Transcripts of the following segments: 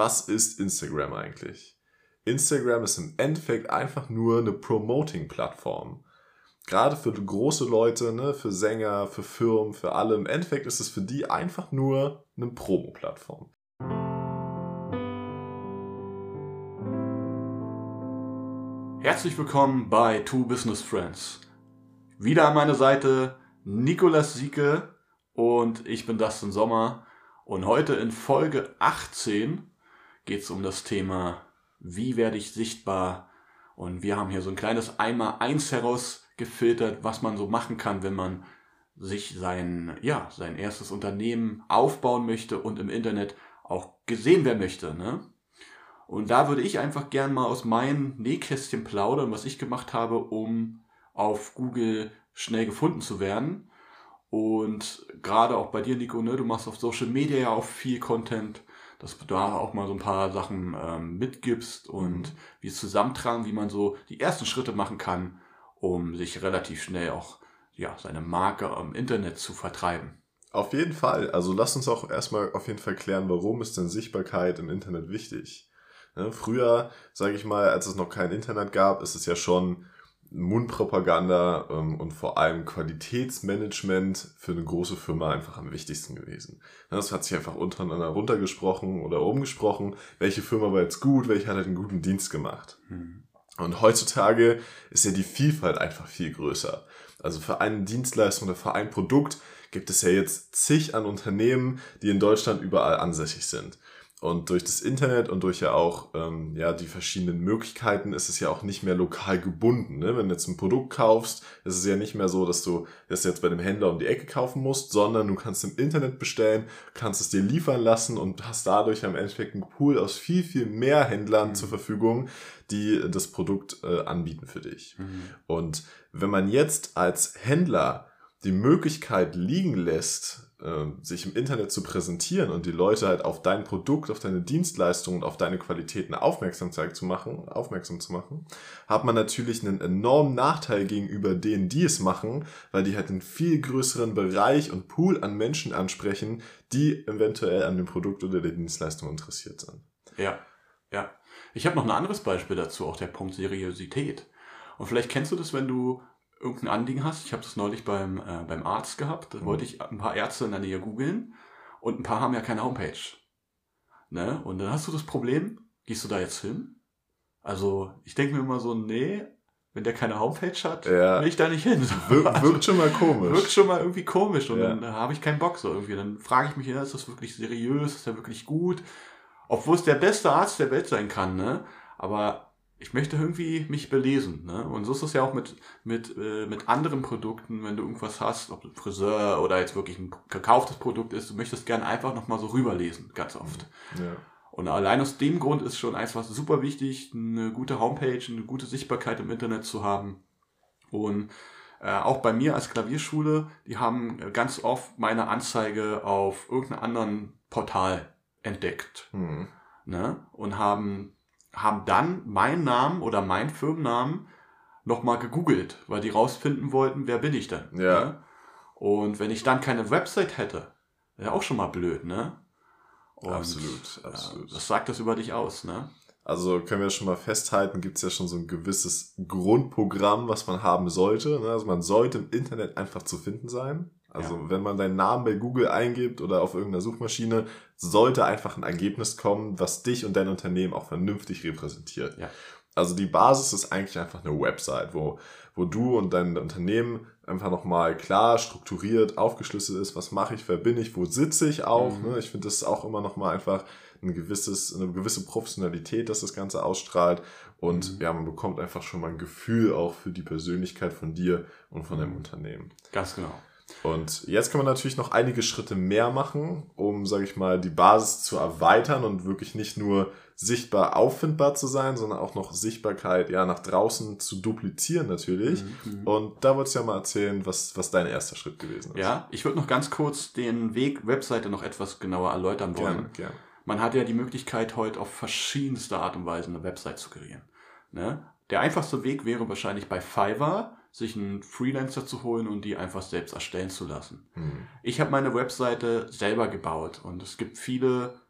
was ist Instagram eigentlich? Instagram ist im Endeffekt einfach nur eine Promoting-Plattform. Gerade für große Leute, ne, für Sänger, für Firmen, für alle. Im Endeffekt ist es für die einfach nur eine Promo-Plattform. Herzlich willkommen bei Two Business Friends. Wieder an meiner Seite Nikolas Sieke und ich bin Dustin Sommer. Und heute in Folge 18 geht es um das Thema, wie werde ich sichtbar? Und wir haben hier so ein kleines Einmal eins herausgefiltert, was man so machen kann, wenn man sich sein, ja, sein erstes Unternehmen aufbauen möchte und im Internet auch gesehen werden möchte. Ne? Und da würde ich einfach gern mal aus meinem Nähkästchen plaudern, was ich gemacht habe, um auf Google schnell gefunden zu werden. Und gerade auch bei dir, Nico, ne, du machst auf Social Media ja auch viel Content, dass du da auch mal so ein paar Sachen ähm, mitgibst und mhm. wie es zusammentragen, wie man so die ersten Schritte machen kann, um sich relativ schnell auch ja, seine Marke im Internet zu vertreiben. Auf jeden Fall. Also lass uns auch erstmal auf jeden Fall klären, warum ist denn Sichtbarkeit im Internet wichtig? Ne, früher, sage ich mal, als es noch kein Internet gab, ist es ja schon Mundpropaganda ähm, und vor allem Qualitätsmanagement für eine große Firma einfach am wichtigsten gewesen. Das hat sich einfach untereinander runtergesprochen oder umgesprochen, welche Firma war jetzt gut, welche hat halt einen guten Dienst gemacht. Mhm. Und heutzutage ist ja die Vielfalt einfach viel größer. Also für eine Dienstleistung oder für ein Produkt gibt es ja jetzt zig an Unternehmen, die in Deutschland überall ansässig sind. Und durch das Internet und durch ja auch ähm, ja, die verschiedenen Möglichkeiten ist es ja auch nicht mehr lokal gebunden. Ne? Wenn du jetzt ein Produkt kaufst, ist es ja nicht mehr so, dass du das jetzt bei dem Händler um die Ecke kaufen musst, sondern du kannst im Internet bestellen, kannst es dir liefern lassen und hast dadurch im Endeffekt einen Pool aus viel, viel mehr Händlern mhm. zur Verfügung, die das Produkt äh, anbieten für dich. Mhm. Und wenn man jetzt als Händler die Möglichkeit liegen lässt, ähm, sich im Internet zu präsentieren und die Leute halt auf dein Produkt, auf deine Dienstleistung und auf deine Qualitäten aufmerksam zu machen, aufmerksam zu machen, hat man natürlich einen enormen Nachteil gegenüber denen, die es machen, weil die halt einen viel größeren Bereich und Pool an Menschen ansprechen, die eventuell an dem Produkt oder der Dienstleistung interessiert sind. Ja, ja. Ich habe noch ein anderes Beispiel dazu, auch der Punkt Seriosität. Und vielleicht kennst du das, wenn du irgendein Anliegen hast. Ich habe das neulich beim, äh, beim Arzt gehabt. Da mhm. wollte ich ein paar Ärzte in der Nähe googeln und ein paar haben ja keine Homepage. Ne? Und dann hast du das Problem, gehst du da jetzt hin? Also ich denke mir immer so, nee, wenn der keine Homepage hat, ja. will ich da nicht hin. Wir, also, wirkt schon mal komisch. Wirkt schon mal irgendwie komisch und ja. dann habe ich keinen Bock so irgendwie. Dann frage ich mich, ja, ist das wirklich seriös, ist der wirklich gut? Obwohl es der beste Arzt der Welt sein kann, ne? Aber ich möchte irgendwie mich belesen. Ne? Und so ist es ja auch mit, mit, äh, mit anderen Produkten, wenn du irgendwas hast, ob ein Friseur oder jetzt wirklich ein gekauftes Produkt ist, du möchtest gerne einfach nochmal so rüberlesen, ganz oft. Ja. Und allein aus dem Grund ist schon einfach super wichtig, eine gute Homepage, eine gute Sichtbarkeit im Internet zu haben. Und äh, auch bei mir als Klavierschule, die haben ganz oft meine Anzeige auf irgendeinem anderen Portal entdeckt. Mhm. Ne? Und haben haben dann meinen Namen oder meinen Firmennamen nochmal gegoogelt, weil die rausfinden wollten, wer bin ich denn. Ja. Ne? Und wenn ich dann keine Website hätte, wäre auch schon mal blöd, ne? Und, absolut, absolut. Äh, das sagt das über dich aus, ne? Also können wir schon mal festhalten, gibt es ja schon so ein gewisses Grundprogramm, was man haben sollte. Ne? Also man sollte im Internet einfach zu finden sein. Also ja. wenn man deinen Namen bei Google eingibt oder auf irgendeiner Suchmaschine, sollte einfach ein Ergebnis kommen, was dich und dein Unternehmen auch vernünftig repräsentiert. Ja. Also die Basis ist eigentlich einfach eine Website, wo, wo du und dein Unternehmen einfach nochmal klar strukturiert aufgeschlüsselt ist, was mache ich, wer bin ich, wo sitze ich auch. Mhm. Ne? Ich finde, das ist auch immer nochmal einfach ein gewisses, eine gewisse Professionalität, dass das Ganze ausstrahlt. Und mhm. ja, man bekommt einfach schon mal ein Gefühl auch für die Persönlichkeit von dir und von mhm. deinem Unternehmen. Ganz genau. Und jetzt kann man natürlich noch einige Schritte mehr machen, um, sage ich mal, die Basis zu erweitern und wirklich nicht nur sichtbar auffindbar zu sein, sondern auch noch Sichtbarkeit ja nach draußen zu duplizieren natürlich. Mhm. mhm. Und da wolltest du ja mal erzählen, was, was dein erster Schritt gewesen ist. Ja, ich würde noch ganz kurz den Weg Webseite noch etwas genauer erläutern wollen. Gerne, gerne. Man hat ja die Möglichkeit, heute auf verschiedenste Art und Weise eine Website zu kreieren. Ne? Der einfachste Weg wäre wahrscheinlich bei Fiverr sich einen Freelancer zu holen und die einfach selbst erstellen zu lassen. Mhm. Ich habe meine Webseite selber gebaut und es gibt viele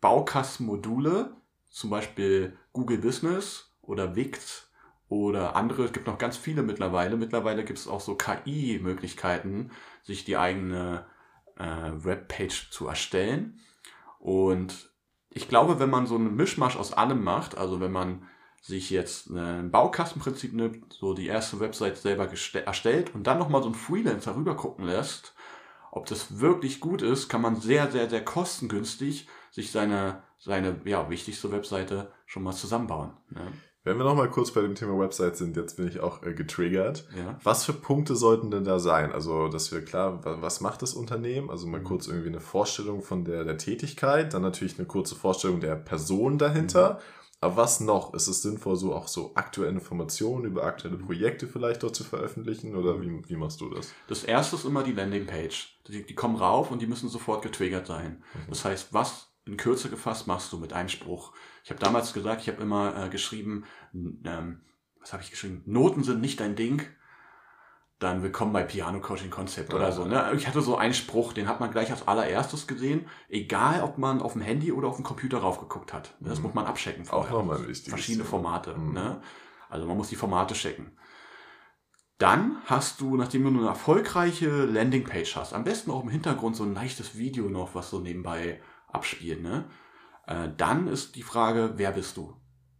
Baukastenmodule, zum Beispiel Google Business oder Wix oder andere. Es gibt noch ganz viele mittlerweile. Mittlerweile gibt es auch so KI-Möglichkeiten, sich die eigene äh, Webpage zu erstellen. Und ich glaube, wenn man so einen Mischmasch aus allem macht, also wenn man sich jetzt ein Baukastenprinzip nimmt, so die erste Website selber erstellt und dann nochmal so einen Freelancer rüber gucken lässt, ob das wirklich gut ist, kann man sehr, sehr, sehr kostengünstig sich seine, seine ja, wichtigste Webseite schon mal zusammenbauen. Ne? Wenn wir nochmal kurz bei dem Thema Website sind, jetzt bin ich auch äh, getriggert. Ja. Was für Punkte sollten denn da sein? Also, dass wir klar, was macht das Unternehmen? Also mal mhm. kurz irgendwie eine Vorstellung von der, der Tätigkeit, dann natürlich eine kurze Vorstellung der Person dahinter. Mhm. Aber was noch? Ist es sinnvoll, so auch so aktuelle Informationen über aktuelle. Projekte vielleicht dort zu veröffentlichen? Oder wie, wie machst du das? Das erste ist immer die Landingpage. Die, die kommen rauf und die müssen sofort getriggert sein. Mhm. Das heißt, was in Kürze gefasst machst du mit einem Spruch. Ich habe damals gesagt, ich habe immer äh, geschrieben, ähm, was habe ich geschrieben? Noten sind nicht dein Ding. Dann willkommen bei Piano Coaching Konzept oder so. Ne? Ich hatte so einen Spruch, den hat man gleich als allererstes gesehen, egal ob man auf dem Handy oder auf dem Computer raufgeguckt hat. Das mhm. muss man abchecken vorher. Auch nochmal wichtig. Verschiedene Formate. Mhm. Ne? Also man muss die Formate checken. Dann hast du, nachdem du eine erfolgreiche Landingpage hast, am besten auch im Hintergrund so ein leichtes Video noch, was so nebenbei abspielt, ne? Äh, dann ist die Frage, wer bist du?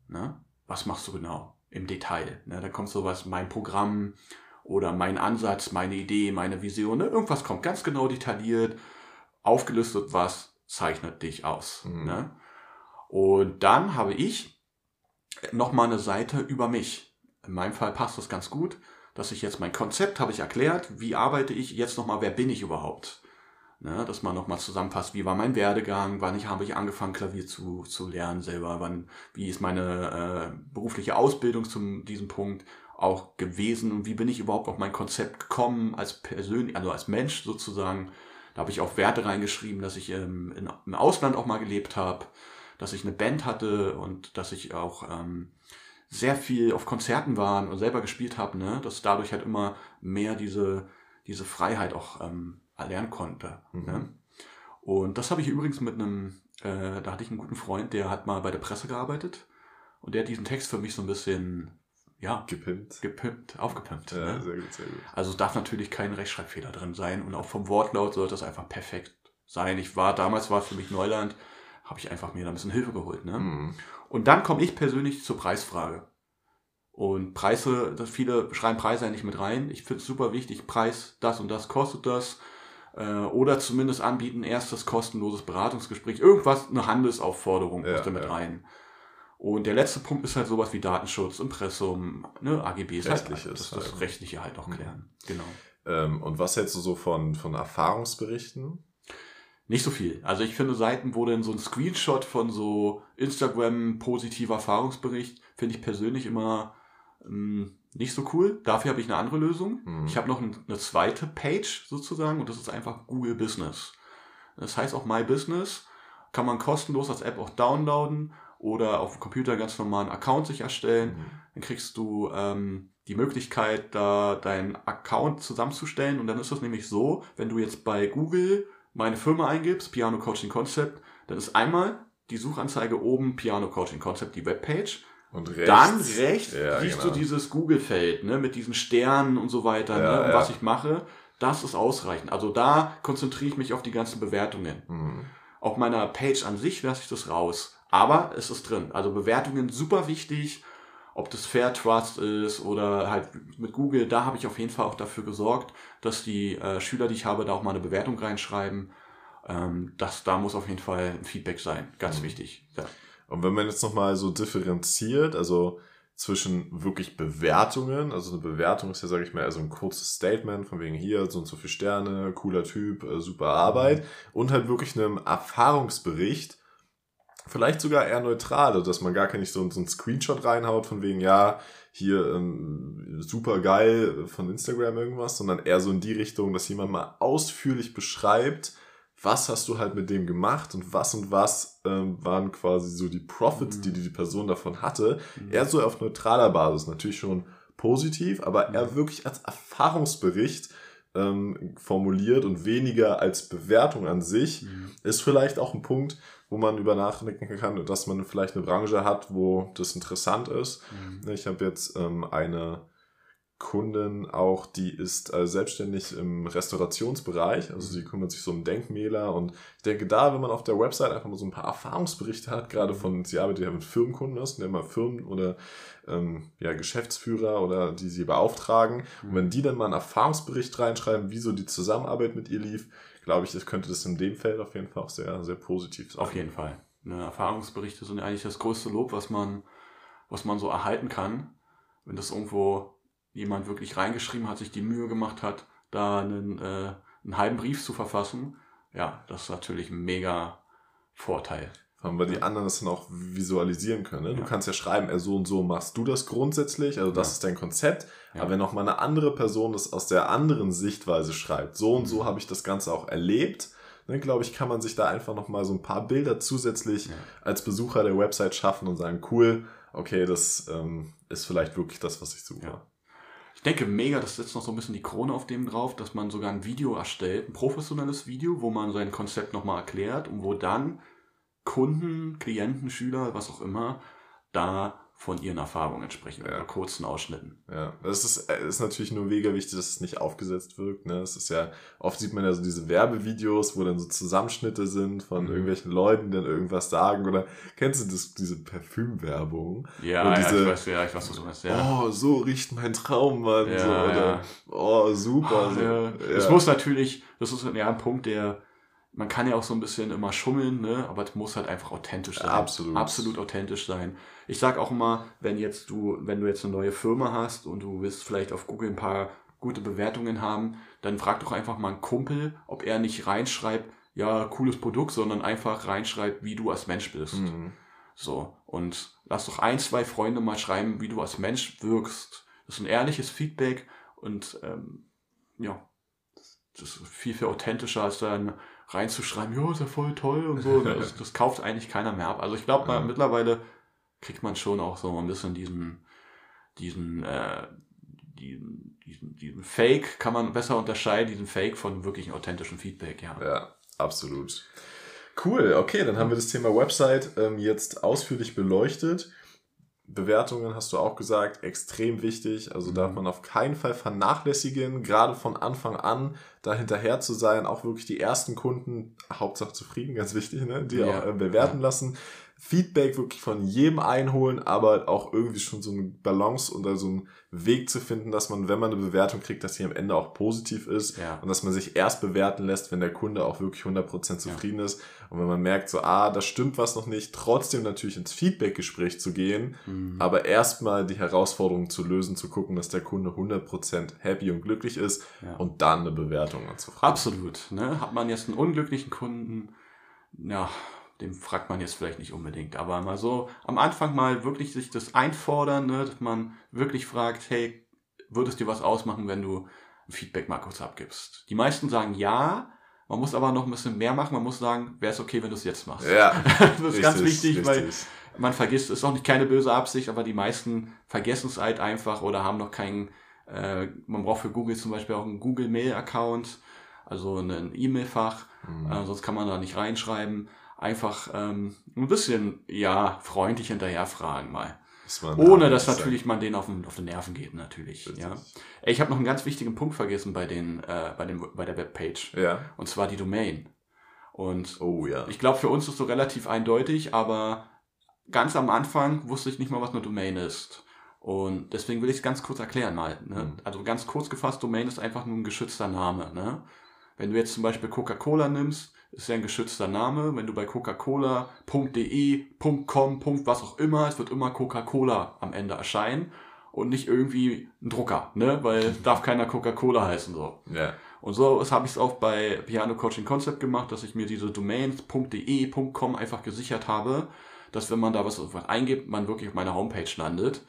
Ne? Was machst du genau im Detail? Ne? Da kommt sowas, mein Programm oder mein Ansatz, meine Idee, meine Vision. Ne? Irgendwas kommt ganz genau detailliert, aufgelistet, was zeichnet dich aus. Mhm. Ne? Und dann habe ich nochmal eine Seite über mich. In meinem Fall passt das ganz gut, dass ich jetzt mein Konzept habe ich erklärt, wie arbeite ich, jetzt nochmal, wer bin ich überhaupt? Ne, dass man nochmal zusammenfasst, wie war mein Werdegang, wann ich habe ich angefangen, Klavier zu, zu lernen selber, wann, wie ist meine äh, berufliche Ausbildung zu diesem Punkt auch gewesen und wie bin ich überhaupt auf mein Konzept gekommen, als persönlich, also als Mensch sozusagen. Da habe ich auch Werte reingeschrieben, dass ich ähm, in, im Ausland auch mal gelebt habe, dass ich eine Band hatte und dass ich auch ähm, sehr viel auf Konzerten war und selber gespielt habe, ne? dass dadurch halt immer mehr diese, diese Freiheit auch ähm, erlernen konnte. Mhm. Ne? Und das habe ich übrigens mit einem, äh, da hatte ich einen guten Freund, der hat mal bei der Presse gearbeitet und der hat diesen Text für mich so ein bisschen ja, gepimpt, gepimpt aufgepimpt. Ja, ne? sehr gut, sehr gut. Also es darf natürlich kein Rechtschreibfehler drin sein und auch vom Wortlaut sollte das einfach perfekt sein. Ich war, damals war für mich Neuland, habe ich einfach mir da ein bisschen Hilfe geholt. Ne? Mhm. Und dann komme ich persönlich zur Preisfrage. Und Preise, viele schreiben Preise eigentlich mit rein. Ich finde es super wichtig, Preis, das und das kostet das äh, oder zumindest anbieten, erstes kostenloses Beratungsgespräch, irgendwas, eine Handelsaufforderung ja, muss damit ja. rein. Und der letzte Punkt ist halt sowas wie Datenschutz, Impressum, ne, AGBs, halt, das, das halt. Rechtliche halt auch mhm. klären. Mhm. Genau. Ähm, und was hältst du so von, von Erfahrungsberichten? Nicht so viel. Also ich finde Seiten, wo dann so ein Screenshot von so Instagram positiver Erfahrungsbericht, finde ich persönlich immer ähm, nicht so cool. Dafür habe ich eine andere Lösung. Mhm. Ich habe noch eine zweite Page sozusagen und das ist einfach Google Business. Das heißt auch My Business kann man kostenlos als App auch downloaden oder auf dem Computer ganz normalen Account sich erstellen. Mhm. Dann kriegst du ähm, die Möglichkeit, da deinen Account zusammenzustellen. Und dann ist das nämlich so, wenn du jetzt bei Google meine Firma eingibst, Piano Coaching Concept, dann ist einmal die Suchanzeige oben Piano Coaching Concept, die Webpage. Und rechts, dann rechts ja, siehst genau. du dieses Google-Feld, ne, mit diesen Sternen und so weiter, ja, ne, und ja. was ich mache. Das ist ausreichend. Also da konzentriere ich mich auf die ganzen Bewertungen. Mhm. Auf meiner Page an sich lasse ich das raus. Aber es ist drin. Also Bewertungen super wichtig. Ob das Fair Trust ist oder halt mit Google, da habe ich auf jeden Fall auch dafür gesorgt, dass die äh, Schüler, die ich habe, da auch mal eine Bewertung reinschreiben. Ähm, das, da muss auf jeden Fall ein Feedback sein. Ganz mhm. wichtig. Ja. Und wenn man jetzt nochmal so differenziert, also zwischen wirklich Bewertungen, also eine Bewertung ist ja, sage ich mal, also ein kurzes Statement von wegen hier, so und so viele Sterne, cooler Typ, äh, super Arbeit und halt wirklich einem Erfahrungsbericht, vielleicht sogar eher neutral, dass man gar kein nicht so, so einen Screenshot reinhaut von wegen, ja, hier ähm, super geil von Instagram irgendwas, sondern eher so in die Richtung, dass jemand mal ausführlich beschreibt, was hast du halt mit dem gemacht und was und was ähm, waren quasi so die Profits, mhm. die die Person davon hatte. Mhm. Eher so auf neutraler Basis, natürlich schon positiv, aber mhm. eher wirklich als Erfahrungsbericht ähm, formuliert und weniger als Bewertung an sich, mhm. ist vielleicht auch ein Punkt, wo man über nachdenken kann, dass man vielleicht eine Branche hat, wo das interessant ist. Mhm. Ich habe jetzt ähm, eine Kundin auch, die ist äh, selbstständig im Restaurationsbereich, also sie kümmert sich so um Denkmäler und ich denke da, wenn man auf der Website einfach mal so ein paar Erfahrungsberichte hat, gerade von, sie arbeitet ja mit Firmenkunden aus, nennen wir Firmen oder ähm, ja, Geschäftsführer oder die sie beauftragen. Und wenn die dann mal einen Erfahrungsbericht reinschreiben, wieso die Zusammenarbeit mit ihr lief, glaube ich, das könnte das in dem Feld auf jeden Fall auch sehr, sehr positiv sein. Auf jeden Fall. Ne, Erfahrungsberichte sind eigentlich das größte Lob, was man, was man so erhalten kann. Wenn das irgendwo jemand wirklich reingeschrieben hat, sich die Mühe gemacht hat, da einen, äh, einen halben Brief zu verfassen, ja, das ist natürlich ein mega Vorteil. Allem, weil die anderen das dann auch visualisieren können. Ne? Du Ja. kannst ja schreiben, äh, so und so machst du das grundsätzlich, also das Ja. ist dein Konzept. Ja. Aber wenn noch mal eine andere Person das aus der anderen Sichtweise schreibt, so und Mhm. so habe ich das Ganze auch erlebt, dann glaube ich, kann man sich da einfach noch mal so ein paar Bilder zusätzlich als Besucher der Website schaffen und sagen, cool, okay, das ähm, ist vielleicht wirklich das, was ich suche. Ich denke mega, das setzt noch so ein bisschen die Krone auf dem drauf, dass man sogar ein Video erstellt, ein professionelles Video, wo man sein Konzept nochmal erklärt und wo dann Kunden, Klienten, Schüler, was auch immer, da von ihren Erfahrungen sprechen Ja. oder kurzen Ausschnitten. Ja, das ist, äh, ist natürlich nur mega wichtig, dass es nicht aufgesetzt wirkt. Ne? Es ist ja, oft sieht man ja so diese Werbevideos, wo dann so Zusammenschnitte sind von Mhm. irgendwelchen Leuten, die dann irgendwas sagen. Oder kennst du das, diese Parfümwerbung? Ja, diese- ich weiß, ja, ich weiß, was du meinst. Ja. Oh, so riecht mein Traummann. Ja, so, oder, ja. Oh, super. Ah, so. ja. Ja. Es muss natürlich, das ist ja ein Punkt, der, man kann ja auch so ein bisschen immer schummeln, ne? aber es muss halt einfach authentisch sein. Absolut. Absolut authentisch sein. Ich sag auch immer, wenn jetzt du, wenn du jetzt eine neue Firma hast und du willst vielleicht auf Google ein paar gute Bewertungen haben, dann frag doch einfach mal einen Kumpel, ob er nicht reinschreibt, ja, cooles Produkt, sondern einfach reinschreibt, wie du als Mensch bist. Mhm. So. Und lass doch ein, zwei Freunde mal schreiben, wie du als Mensch wirkst. Das ist ein ehrliches Feedback und ähm, ja, das ist viel, viel authentischer, als dann reinzuschreiben, ja, ist ja voll toll und so. Das, das kauft eigentlich keiner mehr ab. Also ich glaube, Ja. mittlerweile kriegt man schon auch so ein bisschen diesen, diesen, äh, diesen, diesen, diesen Fake, kann man besser unterscheiden, diesen Fake von wirklich authentischen Feedback, ja. Ja, absolut. Cool, okay, dann haben wir das Thema Website ähm, jetzt ausführlich beleuchtet. Bewertungen hast du auch gesagt, extrem wichtig. Also Mhm. darf man auf keinen Fall vernachlässigen, gerade von Anfang an da hinterher zu sein, auch wirklich die ersten Kunden, Hauptsache zufrieden, ganz wichtig, ne? die Ja. auch äh, bewerten lassen. Feedback wirklich von jedem einholen, aber auch irgendwie schon so eine Balance oder so einen Weg zu finden, dass man, wenn man eine Bewertung kriegt, dass sie am Ende auch positiv ist Ja. und dass man sich erst bewerten lässt, wenn der Kunde auch wirklich 100% zufrieden ist. Und wenn man merkt, so, ah, da stimmt was noch nicht, trotzdem natürlich ins Feedbackgespräch zu gehen, Mhm. aber erstmal die Herausforderung zu lösen, zu gucken, dass der Kunde 100% happy und glücklich ist Ja. und dann eine Bewertung anzufragen. Absolut. Ne? Hat man jetzt einen unglücklichen Kunden, ja, dem fragt man jetzt vielleicht nicht unbedingt. Aber mal so am Anfang mal wirklich sich das einfordern, ne? dass man wirklich fragt, hey, würde es dir was ausmachen, wenn du ein Feedback mal kurz abgibst? Die meisten sagen ja. Man muss aber noch ein bisschen mehr machen. Man muss sagen, wäre es okay, wenn du es jetzt machst. Ja, das ist ganz richtig, wichtig, weil richtig. man vergisst, ist auch nicht keine böse Absicht, aber die meisten vergessen es halt einfach oder haben noch keinen, äh, man braucht für Google zum Beispiel auch einen Google Mail Account, also ein E-Mail-Fach, Mhm. äh, sonst kann man da nicht reinschreiben. Einfach ähm, ein bisschen, ja, freundlich hinterher fragen mal. Man Ohne dass natürlich man denen auf den, auf den Nerven geht, natürlich. Ja. Ich habe noch einen ganz wichtigen Punkt vergessen bei, den, äh, bei, dem, bei der Webpage. Ja. Und zwar die Domain. Und Oh ja. ich glaube, für uns ist so relativ eindeutig, aber ganz am Anfang wusste ich nicht mal, was eine Domain ist. Und deswegen will ich es ganz kurz erklären mal. Ne? Mhm. Also ganz kurz gefasst, Domain ist einfach nur ein geschützter Name. Ne? Wenn du jetzt zum Beispiel Coca-Cola nimmst, ist ja ein geschützter Name. Wenn du bei coca-cola.de, .com, was auch immer, es wird immer Coca-Cola am Ende erscheinen und nicht irgendwie ein Drucker, ne? weil darf keiner Coca-Cola heißen so. Ja. Und so habe ich es auch bei Piano Coaching Concept gemacht, dass ich mir diese Domains.de, .com einfach gesichert habe, dass wenn man da was, was eingibt, man wirklich auf meiner Homepage landet.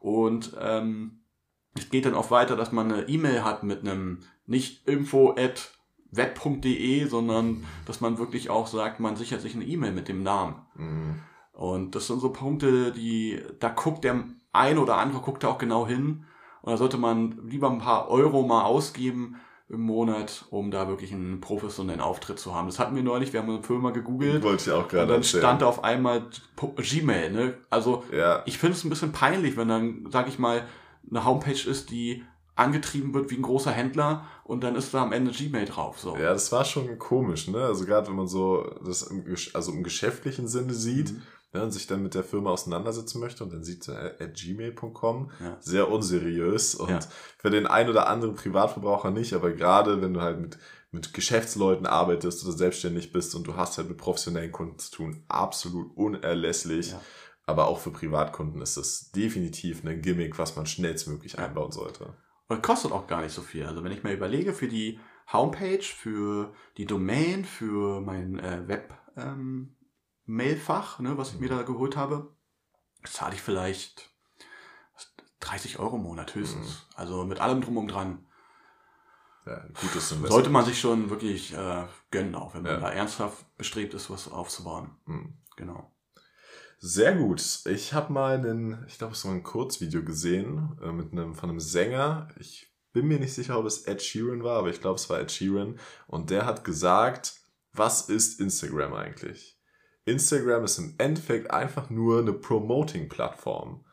Und ähm, es geht dann auch weiter, dass man eine E-Mail hat mit einem nicht info at web.de, sondern dass man wirklich auch sagt, man sichert sich eine E-Mail mit dem Namen. Mhm. Und das sind so Punkte, die, da guckt der ein oder andere guckt da auch genau hin. Und da sollte man lieber ein paar Euro mal ausgeben, im Monat, um da wirklich einen professionellen Auftritt zu haben. Das hatten wir neulich, wir haben eine Firma gegoogelt. Wollte ich auch gerade Und dann erzählen. stand da auf einmal Gmail, ne? Also Ja, ich finde es ein bisschen peinlich, wenn dann, sag ich mal, eine Homepage ist, die angetrieben wird wie ein großer Händler und dann ist da am Ende Gmail drauf. So. ja, das war schon komisch, ne? Also gerade wenn man so das im, also im geschäftlichen Sinne sieht Mhm. Ne, und sich dann mit der Firma auseinandersetzen möchte und dann sieht sie äh, at gmail.com, Ja. sehr unseriös und Ja. für den ein oder anderen Privatverbraucher nicht, aber gerade wenn du halt mit, mit Geschäftsleuten arbeitest oder selbstständig bist und du hast halt mit professionellen Kunden zu tun, absolut unerlässlich. Ja. Aber auch für Privatkunden ist das definitiv ein Gimmick, was man schnellstmöglich einbauen sollte. Und kostet auch gar nicht so viel. Also wenn ich mir überlege, für die Homepage, für die Domain, für mein äh, Web ähm, Mailfach, ne, was ich mir da geholt habe, zahle ich vielleicht 30 Euro im Monat höchstens. Also mit allem drum und dran. Ja, gutes Investment. Sollte man sich schon wirklich äh, gönnen, auch wenn man Ja. da ernsthaft bestrebt ist, was aufzubauen. Hm. Genau. Sehr gut. Ich habe mal einen, ich glaube, so ein Kurzvideo gesehen äh, mit einem von einem Sänger. Ich bin mir nicht sicher, ob es Ed Sheeran war, aber ich glaube, es war Ed Sheeran. Und der hat gesagt, was ist Instagram eigentlich? Instagram ist im Endeffekt einfach nur eine Promoting-Plattform.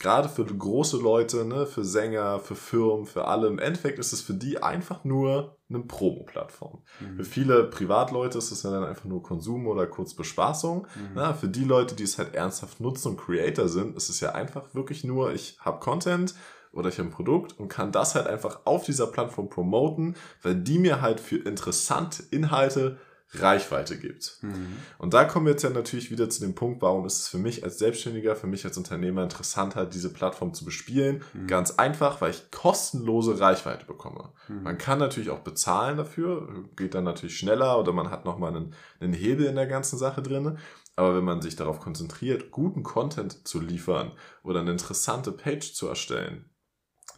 Gerade für große Leute, ne, für Sänger, für Firmen, für alle. Im Endeffekt ist es für die einfach nur eine Promo-Plattform. Mhm. Für viele Privatleute ist es ja dann einfach nur Konsum oder kurz Bespaßung. Mhm. Na, für die Leute, die es halt ernsthaft nutzen und Creator sind, ist es ja einfach wirklich nur, ich habe Content oder ich habe ein Produkt und kann das halt einfach auf dieser Plattform promoten, weil die mir halt für interessante Inhalte Reichweite gibt. Mhm. Und da kommen wir jetzt ja natürlich wieder zu dem Punkt, warum ist es für mich als Selbstständiger, für mich als Unternehmer interessanter, diese Plattform zu bespielen? Mhm. Ganz einfach, weil ich kostenlose Reichweite bekomme. Mhm. Man kann natürlich auch bezahlen dafür, geht dann natürlich schneller oder man hat nochmal einen, einen Hebel in der ganzen Sache drin. Aber wenn man sich darauf konzentriert, guten Content zu liefern oder eine interessante Page zu erstellen,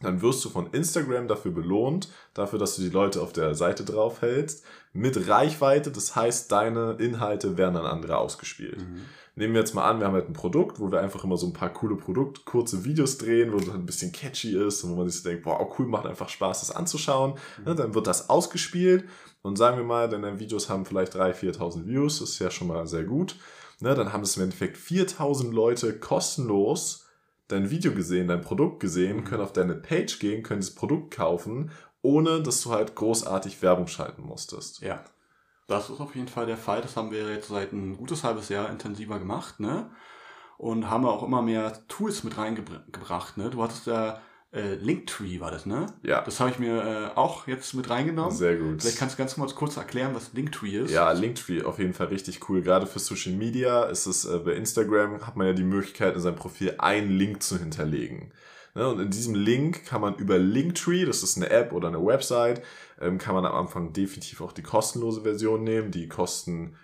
dann wirst du von Instagram dafür belohnt, dafür, dass du die Leute auf der Seite draufhältst, mit Reichweite. Das heißt, deine Inhalte werden an andere ausgespielt. Mhm. Nehmen wir jetzt mal an, wir haben halt ein Produkt, wo wir einfach immer so ein paar coole Produkt, kurze Videos drehen, wo es halt ein bisschen catchy ist und wo man sich so denkt, boah, cool, macht einfach Spaß, das anzuschauen. Ne, dann wird das ausgespielt und sagen wir mal, deine Videos haben vielleicht 3.000, 4.000 Views, das ist ja schon mal sehr gut. Ne, dann haben es im Endeffekt 4.000 Leute kostenlos dein Video gesehen, dein Produkt gesehen, Mhm. können auf deine Page gehen, können das Produkt kaufen, ohne dass du halt großartig Werbung schalten musstest. Ja, das ist auf jeden Fall der Fall. Das haben wir jetzt seit ein gutes halbes Jahr intensiver gemacht, ne? Und haben auch immer mehr Tools mit reingebracht, ne? Du hattest ja äh, Linktree, war das, ne? Ja, Das habe ich mir äh, auch jetzt mit reingenommen. sehr gut. Vielleicht kannst du ganz kurz, kurz erklären, was Linktree ist. Ja, Linktree auf jeden Fall richtig cool. Gerade für Social Media ist es äh, bei Instagram hat man ja die Möglichkeit, in seinem Profil einen Link zu hinterlegen. Ne, und in diesem Link kann man über Linktree, das ist eine App oder eine Website, ähm, kann man am Anfang definitiv auch die kostenlose Version nehmen. Die kosten,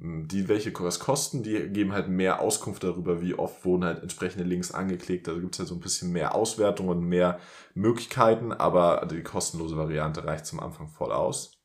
die welche was kosten, die geben halt mehr Auskunft darüber, wie oft wurden halt entsprechende Links angeklickt. Also gibt es halt so ein bisschen mehr Auswertung und mehr Möglichkeiten, aber die kostenlose Variante reicht zum Anfang voll aus.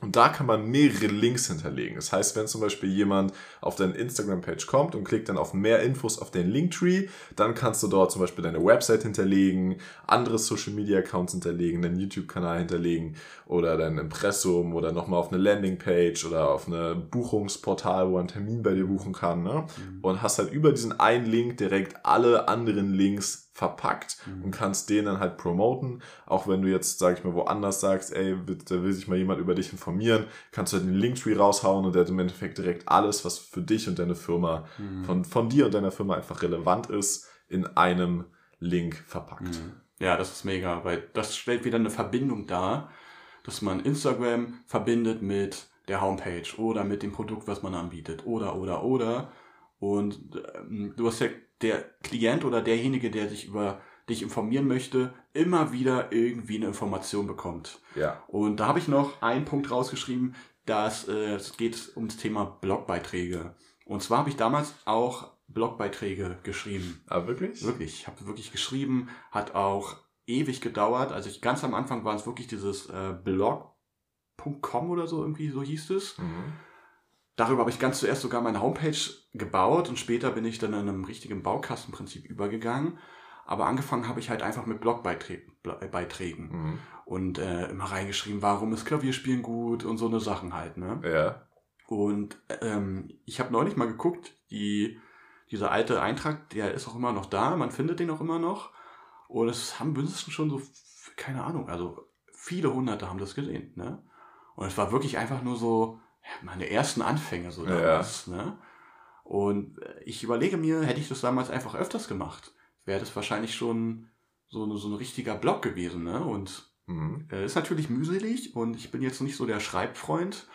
Und da kann man mehrere Links hinterlegen. Das heißt, wenn zum Beispiel jemand auf deine Instagram-Page kommt und klickt dann auf mehr Infos auf den Linktree, dann kannst du dort zum Beispiel deine Website hinterlegen, andere Social-Media-Accounts hinterlegen, deinen YouTube-Kanal hinterlegen oder dein Impressum oder nochmal auf eine Landingpage oder auf eine Buchungsportal, wo man einen Termin bei dir buchen kann. Ne? Mhm. Und hast halt über diesen einen Link direkt alle anderen Links verpackt Mhm. und kannst den dann halt promoten. Auch wenn du jetzt, sag ich mal, woanders sagst, ey, da will sich mal jemand über dich informieren, kannst du halt den Linktree raushauen und der hat im Endeffekt direkt alles, was für dich und deine Firma, Mhm. von, von dir und deiner Firma einfach relevant ist, in einem Link verpackt. Mhm. Ja, das ist mega, weil das stellt wieder eine Verbindung dar, dass man Instagram verbindet mit der Homepage oder mit dem Produkt, was man anbietet oder oder oder. Und ähm, du hast ja der Klient oder derjenige, der sich über dich informieren möchte, immer wieder irgendwie eine Information bekommt. Ja. Und da habe ich noch einen Punkt rausgeschrieben, dass äh, es geht ums Thema Blogbeiträge. Und zwar habe ich damals auch Blogbeiträge geschrieben. Aber wirklich? Wirklich, ich habe wirklich geschrieben, hat auch ewig gedauert. Also ich ganz am Anfang war es wirklich dieses äh, blog.com oder so irgendwie, so hieß es. Mhm. Darüber habe ich ganz zuerst sogar meine Homepage gebaut und später bin ich dann in einem richtigen Baukastenprinzip übergegangen. Aber angefangen habe ich halt einfach mit Blogbeiträgen mhm. und äh, immer reingeschrieben, warum ist Klavierspielen gut und so eine Sachen halt. Ne? Ja. Und ähm, ich habe neulich mal geguckt, die, dieser alte Eintrag, der ist auch immer noch da, man findet den auch immer noch. Und es haben mindestens schon so, keine Ahnung, also viele Hunderte haben das gesehen. Ne? Und es war wirklich einfach nur so, meine ersten Anfänge so damals. Ja. Ne? Und äh, ich überlege mir, hätte ich das damals einfach öfters gemacht, wäre das wahrscheinlich schon so, so ein richtiger Blog gewesen. Ne? Und mhm. äh, ist natürlich mühselig und ich bin jetzt nicht so der Schreibfreund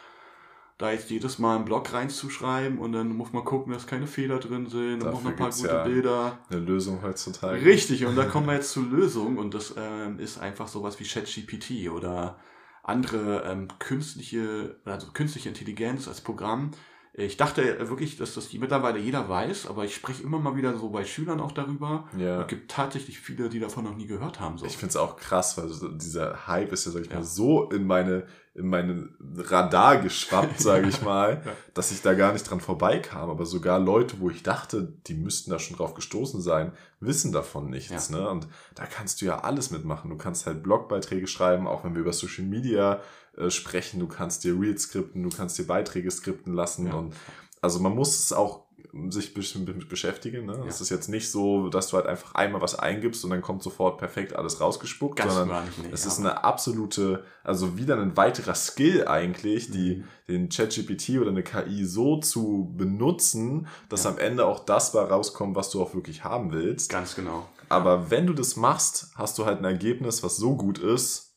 da jetzt jedes Mal einen Blog reinzuschreiben und dann muss man gucken, dass keine Fehler drin sind, dann noch ein paar gute ja Bilder. Eine Lösung heutzutage. Richtig, und da kommen wir jetzt zur Lösung und das ähm, ist einfach sowas wie ChatGPT oder andere ähm, künstliche, also künstliche Intelligenz als Programm, ich dachte wirklich, dass das mittlerweile jeder weiß, aber ich spreche immer mal wieder so bei Schülern auch darüber. Ja. Es gibt tatsächlich viele, die davon noch nie gehört haben. So. Ich finde es auch krass, weil dieser Hype ist ja, sag ich ja. mal, so in meine, in meinen Radar geschwappt, sage ich mal, ja. dass ich da gar nicht dran vorbeikam. Aber sogar Leute, wo ich dachte, die müssten da schon drauf gestoßen sein, wissen davon nichts. Ne? Und da kannst du ja alles mitmachen. Du kannst halt Blogbeiträge schreiben, auch wenn wir über Social Media äh, sprechen, du kannst dir Reels skripten, du kannst dir Beiträge skripten lassen ja. und also man muss es auch sich mit beschäftigen. Ne? Ja. Es ist jetzt nicht so, dass du halt einfach einmal was eingibst und dann kommt sofort perfekt alles rausgespuckt, Ganz sondern nicht, es ist eine absolute, also wieder ein weiterer Skill eigentlich, die mhm. den ChatGPT oder eine KI so zu benutzen, dass ja. am Ende auch das bei rauskommt, was du auch wirklich haben willst. Ganz genau. Aber wenn du das machst, hast du halt ein Ergebnis, was so gut ist,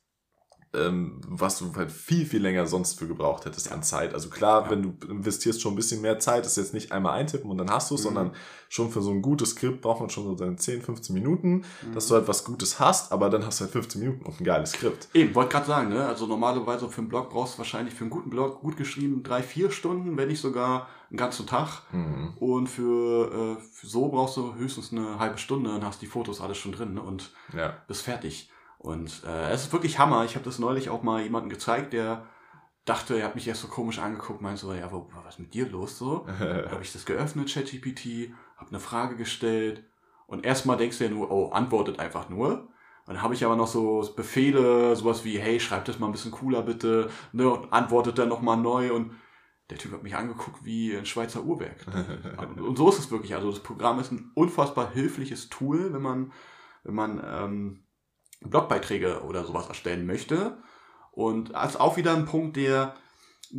ähm, was du halt viel, viel länger sonst für gebraucht hättest ja. an Zeit. Also klar, ja. wenn du investierst schon ein bisschen mehr Zeit, ist jetzt nicht einmal eintippen und dann hast du es, mhm. sondern schon für so ein gutes Skript braucht man schon so seine 10, 15 Minuten, mhm. dass du halt was Gutes hast, aber dann hast du halt 15 Minuten und ein geiles Skript. Eben, wollte gerade sagen, ne? also normalerweise für einen Blog brauchst du wahrscheinlich für einen guten Blog gut geschrieben drei, vier Stunden, wenn nicht sogar einen ganzen Tag. Mhm. Und für, äh, für so brauchst du höchstens eine halbe Stunde, dann hast du die Fotos alles schon drin ne? und ja. bist fertig. Und äh, es ist wirklich Hammer. Ich habe das neulich auch mal jemandem gezeigt, der dachte, er hat mich erst so komisch angeguckt, meinte so, ja, wo, was ist mit dir los so? habe ich das geöffnet, ChatGPT, habe eine Frage gestellt und erstmal denkst du ja nur, oh, antwortet einfach nur. Und dann habe ich aber noch so Befehle, sowas wie, hey, schreib das mal ein bisschen cooler bitte, ne, und antwortet dann nochmal neu und der Typ hat mich angeguckt wie ein Schweizer Uhrwerk. und so ist es wirklich. Also das Programm ist ein unfassbar hilfliches Tool, wenn man, wenn man ähm, Blogbeiträge oder sowas erstellen möchte. Und als auch wieder ein Punkt, der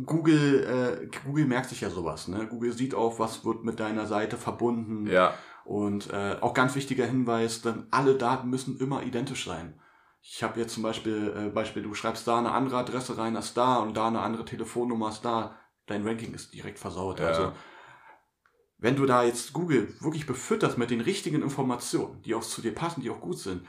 Google, äh, Google merkt sich ja sowas. Ne? Google sieht auch, was wird mit deiner Seite verbunden. Ja. Und äh, auch ganz wichtiger Hinweis, dann alle Daten müssen immer identisch sein. Ich habe jetzt zum Beispiel, äh, Beispiel, du schreibst da eine andere Adresse rein als da und da eine andere Telefonnummer als da. Dein Ranking ist direkt versaut. Ja. Also wenn du da jetzt Google wirklich befütterst mit den richtigen Informationen, die auch zu dir passen, die auch gut sind,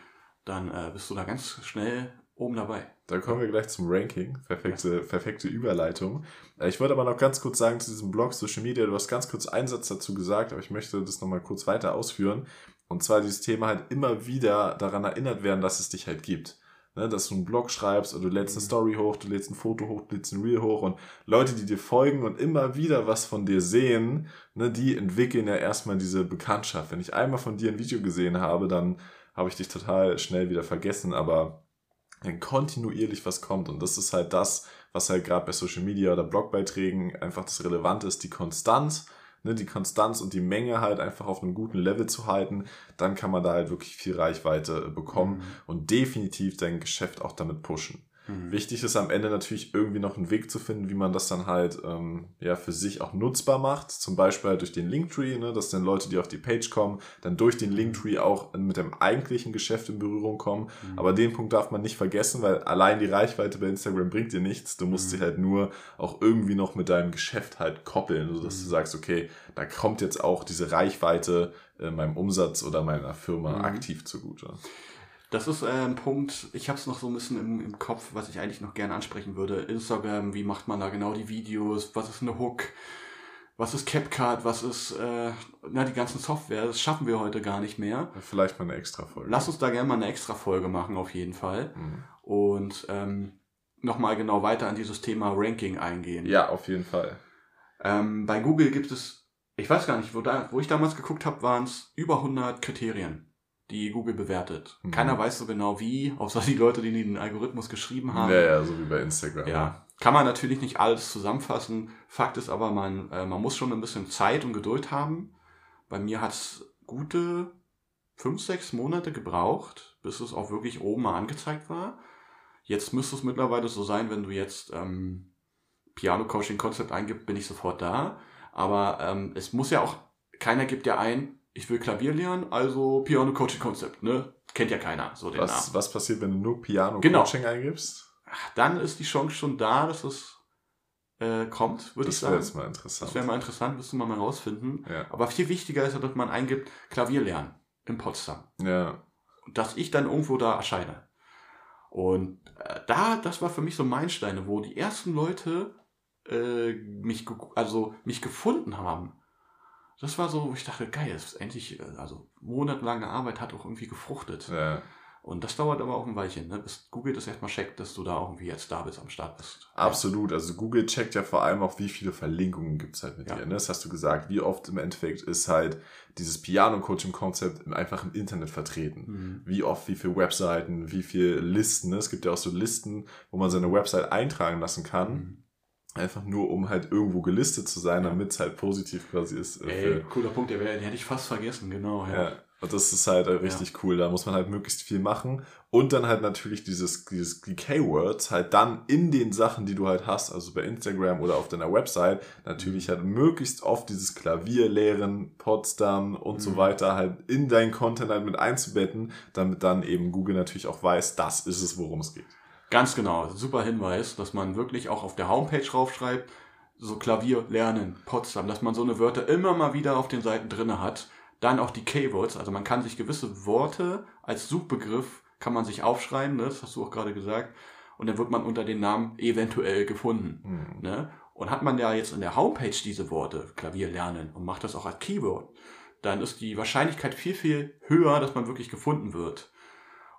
dann äh, bist du da ganz schnell oben dabei. Dann kommen wir gleich zum Ranking. Perfekte, perfekte Überleitung. Äh, ich wollte aber noch ganz kurz sagen zu diesem Blog Social Media. Du hast ganz kurz einen Satz dazu gesagt, aber ich möchte das nochmal kurz weiter ausführen. Und zwar dieses Thema halt immer wieder daran erinnert werden, dass es dich halt gibt. Ne, dass du einen Blog schreibst oder du lädst eine mhm. Story hoch, du lädst ein Foto hoch, du lädst ein Reel hoch und Leute, die dir folgen und immer wieder was von dir sehen, ne, die entwickeln ja erstmal diese Bekanntschaft. Wenn ich einmal von dir ein Video gesehen habe, dann habe ich dich total schnell wieder vergessen, aber wenn kontinuierlich was kommt und das ist halt das, was halt gerade bei Social Media oder Blogbeiträgen einfach das Relevante ist, die Konstanz, ne, die Konstanz und die Menge halt einfach auf einem guten Level zu halten, dann kann man da halt wirklich viel Reichweite bekommen mhm. und definitiv dein Geschäft auch damit pushen. Mhm. Wichtig ist am Ende natürlich irgendwie noch einen Weg zu finden, wie man das dann halt ähm, ja für sich auch nutzbar macht. Zum Beispiel halt durch den Linktree, ne, dass dann Leute, die auf die Page kommen, dann durch den Linktree auch mit dem eigentlichen Geschäft in Berührung kommen. Mhm. Aber den Punkt darf man nicht vergessen, weil allein die Reichweite bei Instagram bringt dir nichts. Du musst mhm. sie halt nur auch irgendwie noch mit deinem Geschäft halt koppeln, sodass du mhm. sagst, okay, da kommt jetzt auch diese Reichweite äh, meinem Umsatz oder meiner Firma mhm. aktiv zugute. Das ist äh, ein Punkt, ich habe es noch so ein bisschen im, im Kopf, was ich eigentlich noch gerne ansprechen würde. Instagram, wie macht man da genau die Videos, was ist eine Hook, was ist CapCut, was ist äh, na, die ganzen Software, das schaffen wir heute gar nicht mehr. Vielleicht mal eine extra Folge. Lass uns da gerne mal eine extra Folge machen, auf jeden Fall. Mhm. Und ähm, nochmal genau weiter an dieses Thema Ranking eingehen. Ja, auf jeden Fall. Ähm, bei Google gibt es, ich weiß gar nicht, wo, da, wo ich damals geguckt habe, waren es über 100 Kriterien die Google bewertet. Mhm. Keiner weiß so genau wie, außer die Leute, die den Algorithmus geschrieben haben. Ja, ja, so wie bei Instagram. Ja, kann man natürlich nicht alles zusammenfassen. Fakt ist aber, man, äh, man muss schon ein bisschen Zeit und Geduld haben. Bei mir hat es gute fünf, sechs Monate gebraucht, bis es auch wirklich oben mal angezeigt war. Jetzt müsste es mittlerweile so sein, wenn du jetzt ähm, Piano Coaching Konzept eingibst, bin ich sofort da. Aber ähm, es muss ja auch, keiner gibt ja ein, ich will Klavier lernen, also Piano Coaching Konzept, ne? Kennt ja keiner so den Namen. Was, was passiert, wenn du nur Piano Genau. Coaching eingibst? Ach, dann ist die Chance schon da, dass es äh, kommt, würde ich Das wäre sagen. jetzt mal interessant. Das wäre mal interessant, müsste man mal rausfinden. ja. Aber viel wichtiger ist ja, dass man eingibt, Klavier lernen in Potsdam. ja. Und dass ich dann irgendwo da erscheine. Und äh, da, das war für mich so Meilensteine, wo die ersten Leute äh, mich, also mich gefunden haben. Das war so, wo ich dachte, geil, das ist endlich, äh, also monatelange Arbeit hat auch irgendwie gefruchtet. ja. Und das dauert aber auch ein Weilchen, ne? bis Google das erstmal checkt, dass du da irgendwie jetzt da bist, am Start bist. Absolut. Also Google checkt ja vor allem auch, wie viele Verlinkungen gibt's halt mit Ja. dir. Ne? Das hast du gesagt. Wie oft im Endeffekt ist halt dieses Piano-Coaching-Konzept einfach im Internet vertreten. Mhm. Wie oft, wie viele Webseiten, wie viele Listen. Ne? Es gibt ja auch so Listen, wo man seine Website eintragen lassen kann. Mhm. Einfach nur, um halt irgendwo gelistet zu sein, Ja. damit es halt positiv quasi ist. äh, Ey, cooler Punkt, der, hätte ich fast vergessen, genau. Ja. Ja. Und das ist halt äh, richtig cool. Da muss man halt möglichst viel machen. Und dann halt natürlich dieses, dieses die Keywords halt dann in den Sachen, die du halt hast, also bei Instagram oder auf deiner Website, natürlich halt möglichst oft dieses Klavier lehren, Potsdam und so Mhm. weiter halt in deinen Content halt mit einzubetten, damit dann eben Google natürlich auch weiß, das ist es, worum es geht. Ganz genau, super Hinweis, dass man wirklich auch auf der Homepage draufschreibt, so Klavier lernen, Potsdam, dass man so eine Wörter immer mal wieder auf den Seiten drinne hat. Dann auch die Keywords, also man kann sich gewisse Worte als Suchbegriff kann man sich aufschreiben, ne? das hast du auch gerade gesagt, und dann wird man unter den Namen eventuell gefunden. Hm. Ne? Und hat man ja jetzt in der Homepage diese Worte, Klavier lernen, und macht das auch als Keyword, dann ist die Wahrscheinlichkeit viel, viel höher, dass man wirklich gefunden wird.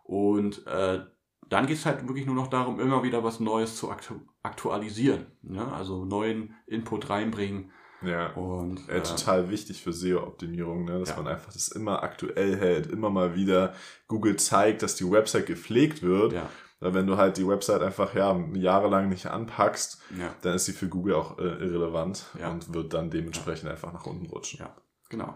Und äh, dann geht es halt wirklich nur noch darum, immer wieder was Neues zu aktu aktualisieren. Ne? Also neuen Input reinbringen. Ja. Und Äh, äh, total wichtig für SEO-Optimierung, ne? dass Ja. man einfach das immer aktuell hält, immer mal wieder Google zeigt, dass die Website gepflegt wird. ja, Weil wenn du halt die Website einfach ja jahrelang nicht anpackst, ja, dann ist sie für Google auch äh, irrelevant und wird dann dementsprechend einfach nach unten rutschen. Ja. genau.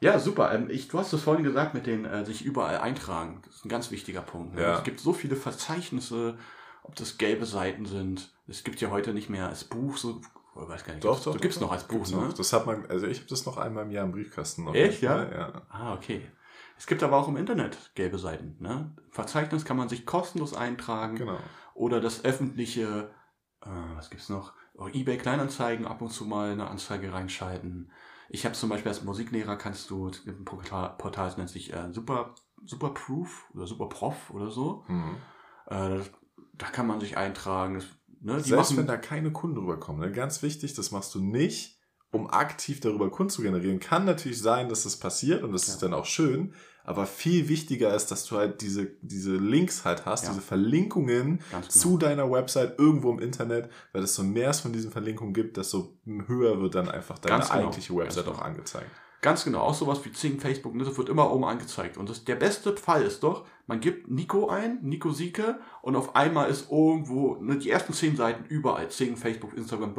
Ja, super. Ähm, ich, du hast es vorhin gesagt mit den äh, sich überall eintragen. Das ist ein ganz wichtiger Punkt. Ne? Ja. Es gibt so viele Verzeichnisse, ob das gelbe Seiten sind. Es gibt ja heute nicht mehr als Buch so. Ich weiß gar nicht. Doch, doch. Du doch, noch als Buch, ne? noch. Das hat man, also ich habe das noch einmal im Jahr im Briefkasten. Auf Echt, ja? Ja? Ah, okay. Es gibt aber auch im Internet gelbe Seiten. Ne? Verzeichnis kann man sich kostenlos eintragen. Genau. Oder das öffentliche, äh, was gibt's noch? Auch eBay Kleinanzeigen ab und zu mal eine Anzeige reinschalten. Ich habe zum Beispiel als Musiklehrer kannst du, es gibt ein Portal, Portal das nennt sich äh, Super, Superproof oder Superprof oder so. Mhm. Äh, da kann man sich eintragen. Das, ne, Selbst machen, wenn da keine Kunden rüberkommen, ne? ganz wichtig, das machst du nicht, um aktiv darüber Kunden zu generieren. Kann natürlich sein, dass das passiert und das Ja. ist dann auch schön, aber viel wichtiger ist, dass du halt diese, diese Links halt hast, Ja. diese Verlinkungen genau. zu deiner Website irgendwo im Internet, weil desto mehr es von diesen Verlinkungen gibt, desto höher wird dann einfach deine genau. eigentliche Website Ganz auch angezeigt. Ganz genau, auch sowas wie Zing, Facebook, ne, das wird immer oben angezeigt. Und das, der beste Fall ist doch, man gibt Nico ein, Nico Sieke, und auf einmal ist irgendwo, ne, die ersten zehn Seiten überall, Zing, Facebook, Instagram,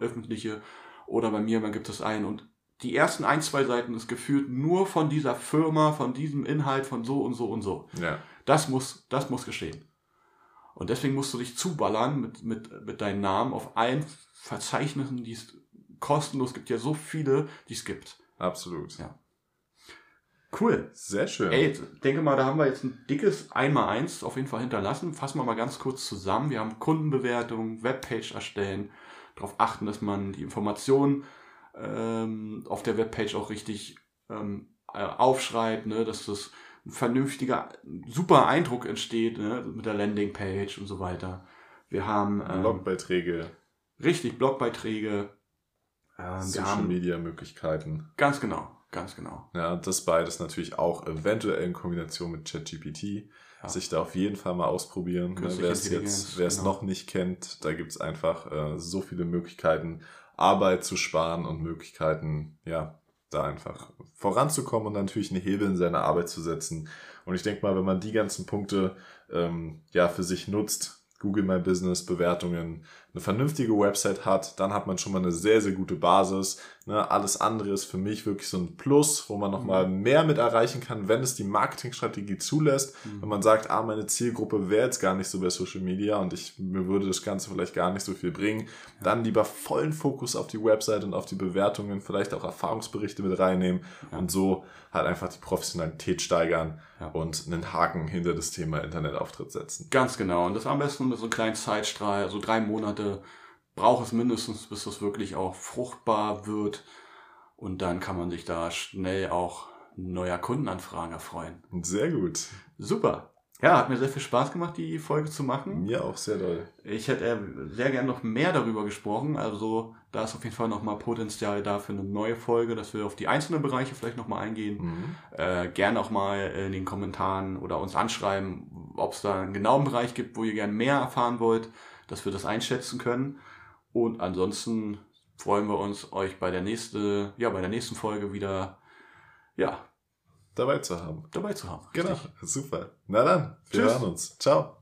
öffentliche, oder bei mir, man gibt es ein, und die ersten ein, zwei Seiten ist gefühlt nur von dieser Firma, von diesem Inhalt, von so und so und so. Ja, Das muss, das muss geschehen. Und deswegen musst du dich zuballern mit, mit, mit deinem Namen auf allen Verzeichnissen, die es kostenlos gibt, ja so viele, die es gibt. absolut. Ja. Cool. Sehr schön. Ey, denke mal, da haben wir jetzt ein dickes Einmal-Eins auf jeden Fall hinterlassen. Fassen wir mal ganz kurz zusammen. Wir haben Kundenbewertung, Webpage erstellen, darauf achten, dass man die Informationen ähm, auf der Webpage auch richtig ähm, äh, aufschreibt, ne? dass das ein vernünftiger, super Eindruck entsteht ne? mit der Landingpage und so weiter. Wir haben ähm, Blogbeiträge, richtig Blogbeiträge. Ähm, Social Media Möglichkeiten. ganz genau, ganz genau. Ja, das beides natürlich auch eventuell in Kombination mit ChatGPT. Ja. Sich da auf jeden Fall mal ausprobieren. Ne? Wer es jetzt, wer es genau. noch nicht kennt, da gibt's einfach äh, so viele Möglichkeiten, Arbeit zu sparen und Möglichkeiten, ja, da einfach voranzukommen und natürlich einen Hebel in seine Arbeit zu setzen. Und ich denke mal, wenn man die ganzen Punkte ähm, ja für sich nutzt, Google My Business, Bewertungen, eine vernünftige Website hat, dann hat man schon mal eine sehr, sehr gute Basis. Ne, alles andere ist für mich wirklich so ein Plus, wo man nochmal mhm. mehr mit erreichen kann, wenn es die Marketingstrategie zulässt. Mhm. Wenn man sagt, ah, meine Zielgruppe wäre jetzt gar nicht so bei Social Media und ich, mir würde das Ganze vielleicht gar nicht so viel bringen, ja. dann lieber vollen Fokus auf die Website und auf die Bewertungen, vielleicht auch Erfahrungsberichte mit reinnehmen ja. und so halt einfach die Professionalität steigern ja. und einen Haken hinter das Thema Internetauftritt setzen. Ganz genau. Und das am besten mit so einem kleinen Zeitstrahl, so drei Monate Monate braucht es mindestens, bis das wirklich auch fruchtbar wird. Und dann kann man sich da schnell auch neuer Kundenanfragen erfreuen. Sehr gut. Super. Ja, hat mir sehr viel Spaß gemacht, die Folge zu machen. Mir auch sehr doll. Ich hätte sehr gern noch mehr darüber gesprochen. Also da ist auf jeden Fall nochmal Potenzial da für eine neue Folge, dass wir auf die einzelnen Bereiche vielleicht nochmal eingehen. Mhm. Äh, gerne auch mal in den Kommentaren oder uns anschreiben, ob es da einen genauen Bereich gibt, wo ihr gerne mehr erfahren wollt dass wir das einschätzen können. Und ansonsten freuen wir uns, euch bei der nächsten, ja, bei der nächsten Folge wieder, ja, dabei zu haben. Dabei zu haben. Genau, super. Na dann, wir Tschüss. hören uns. Ciao.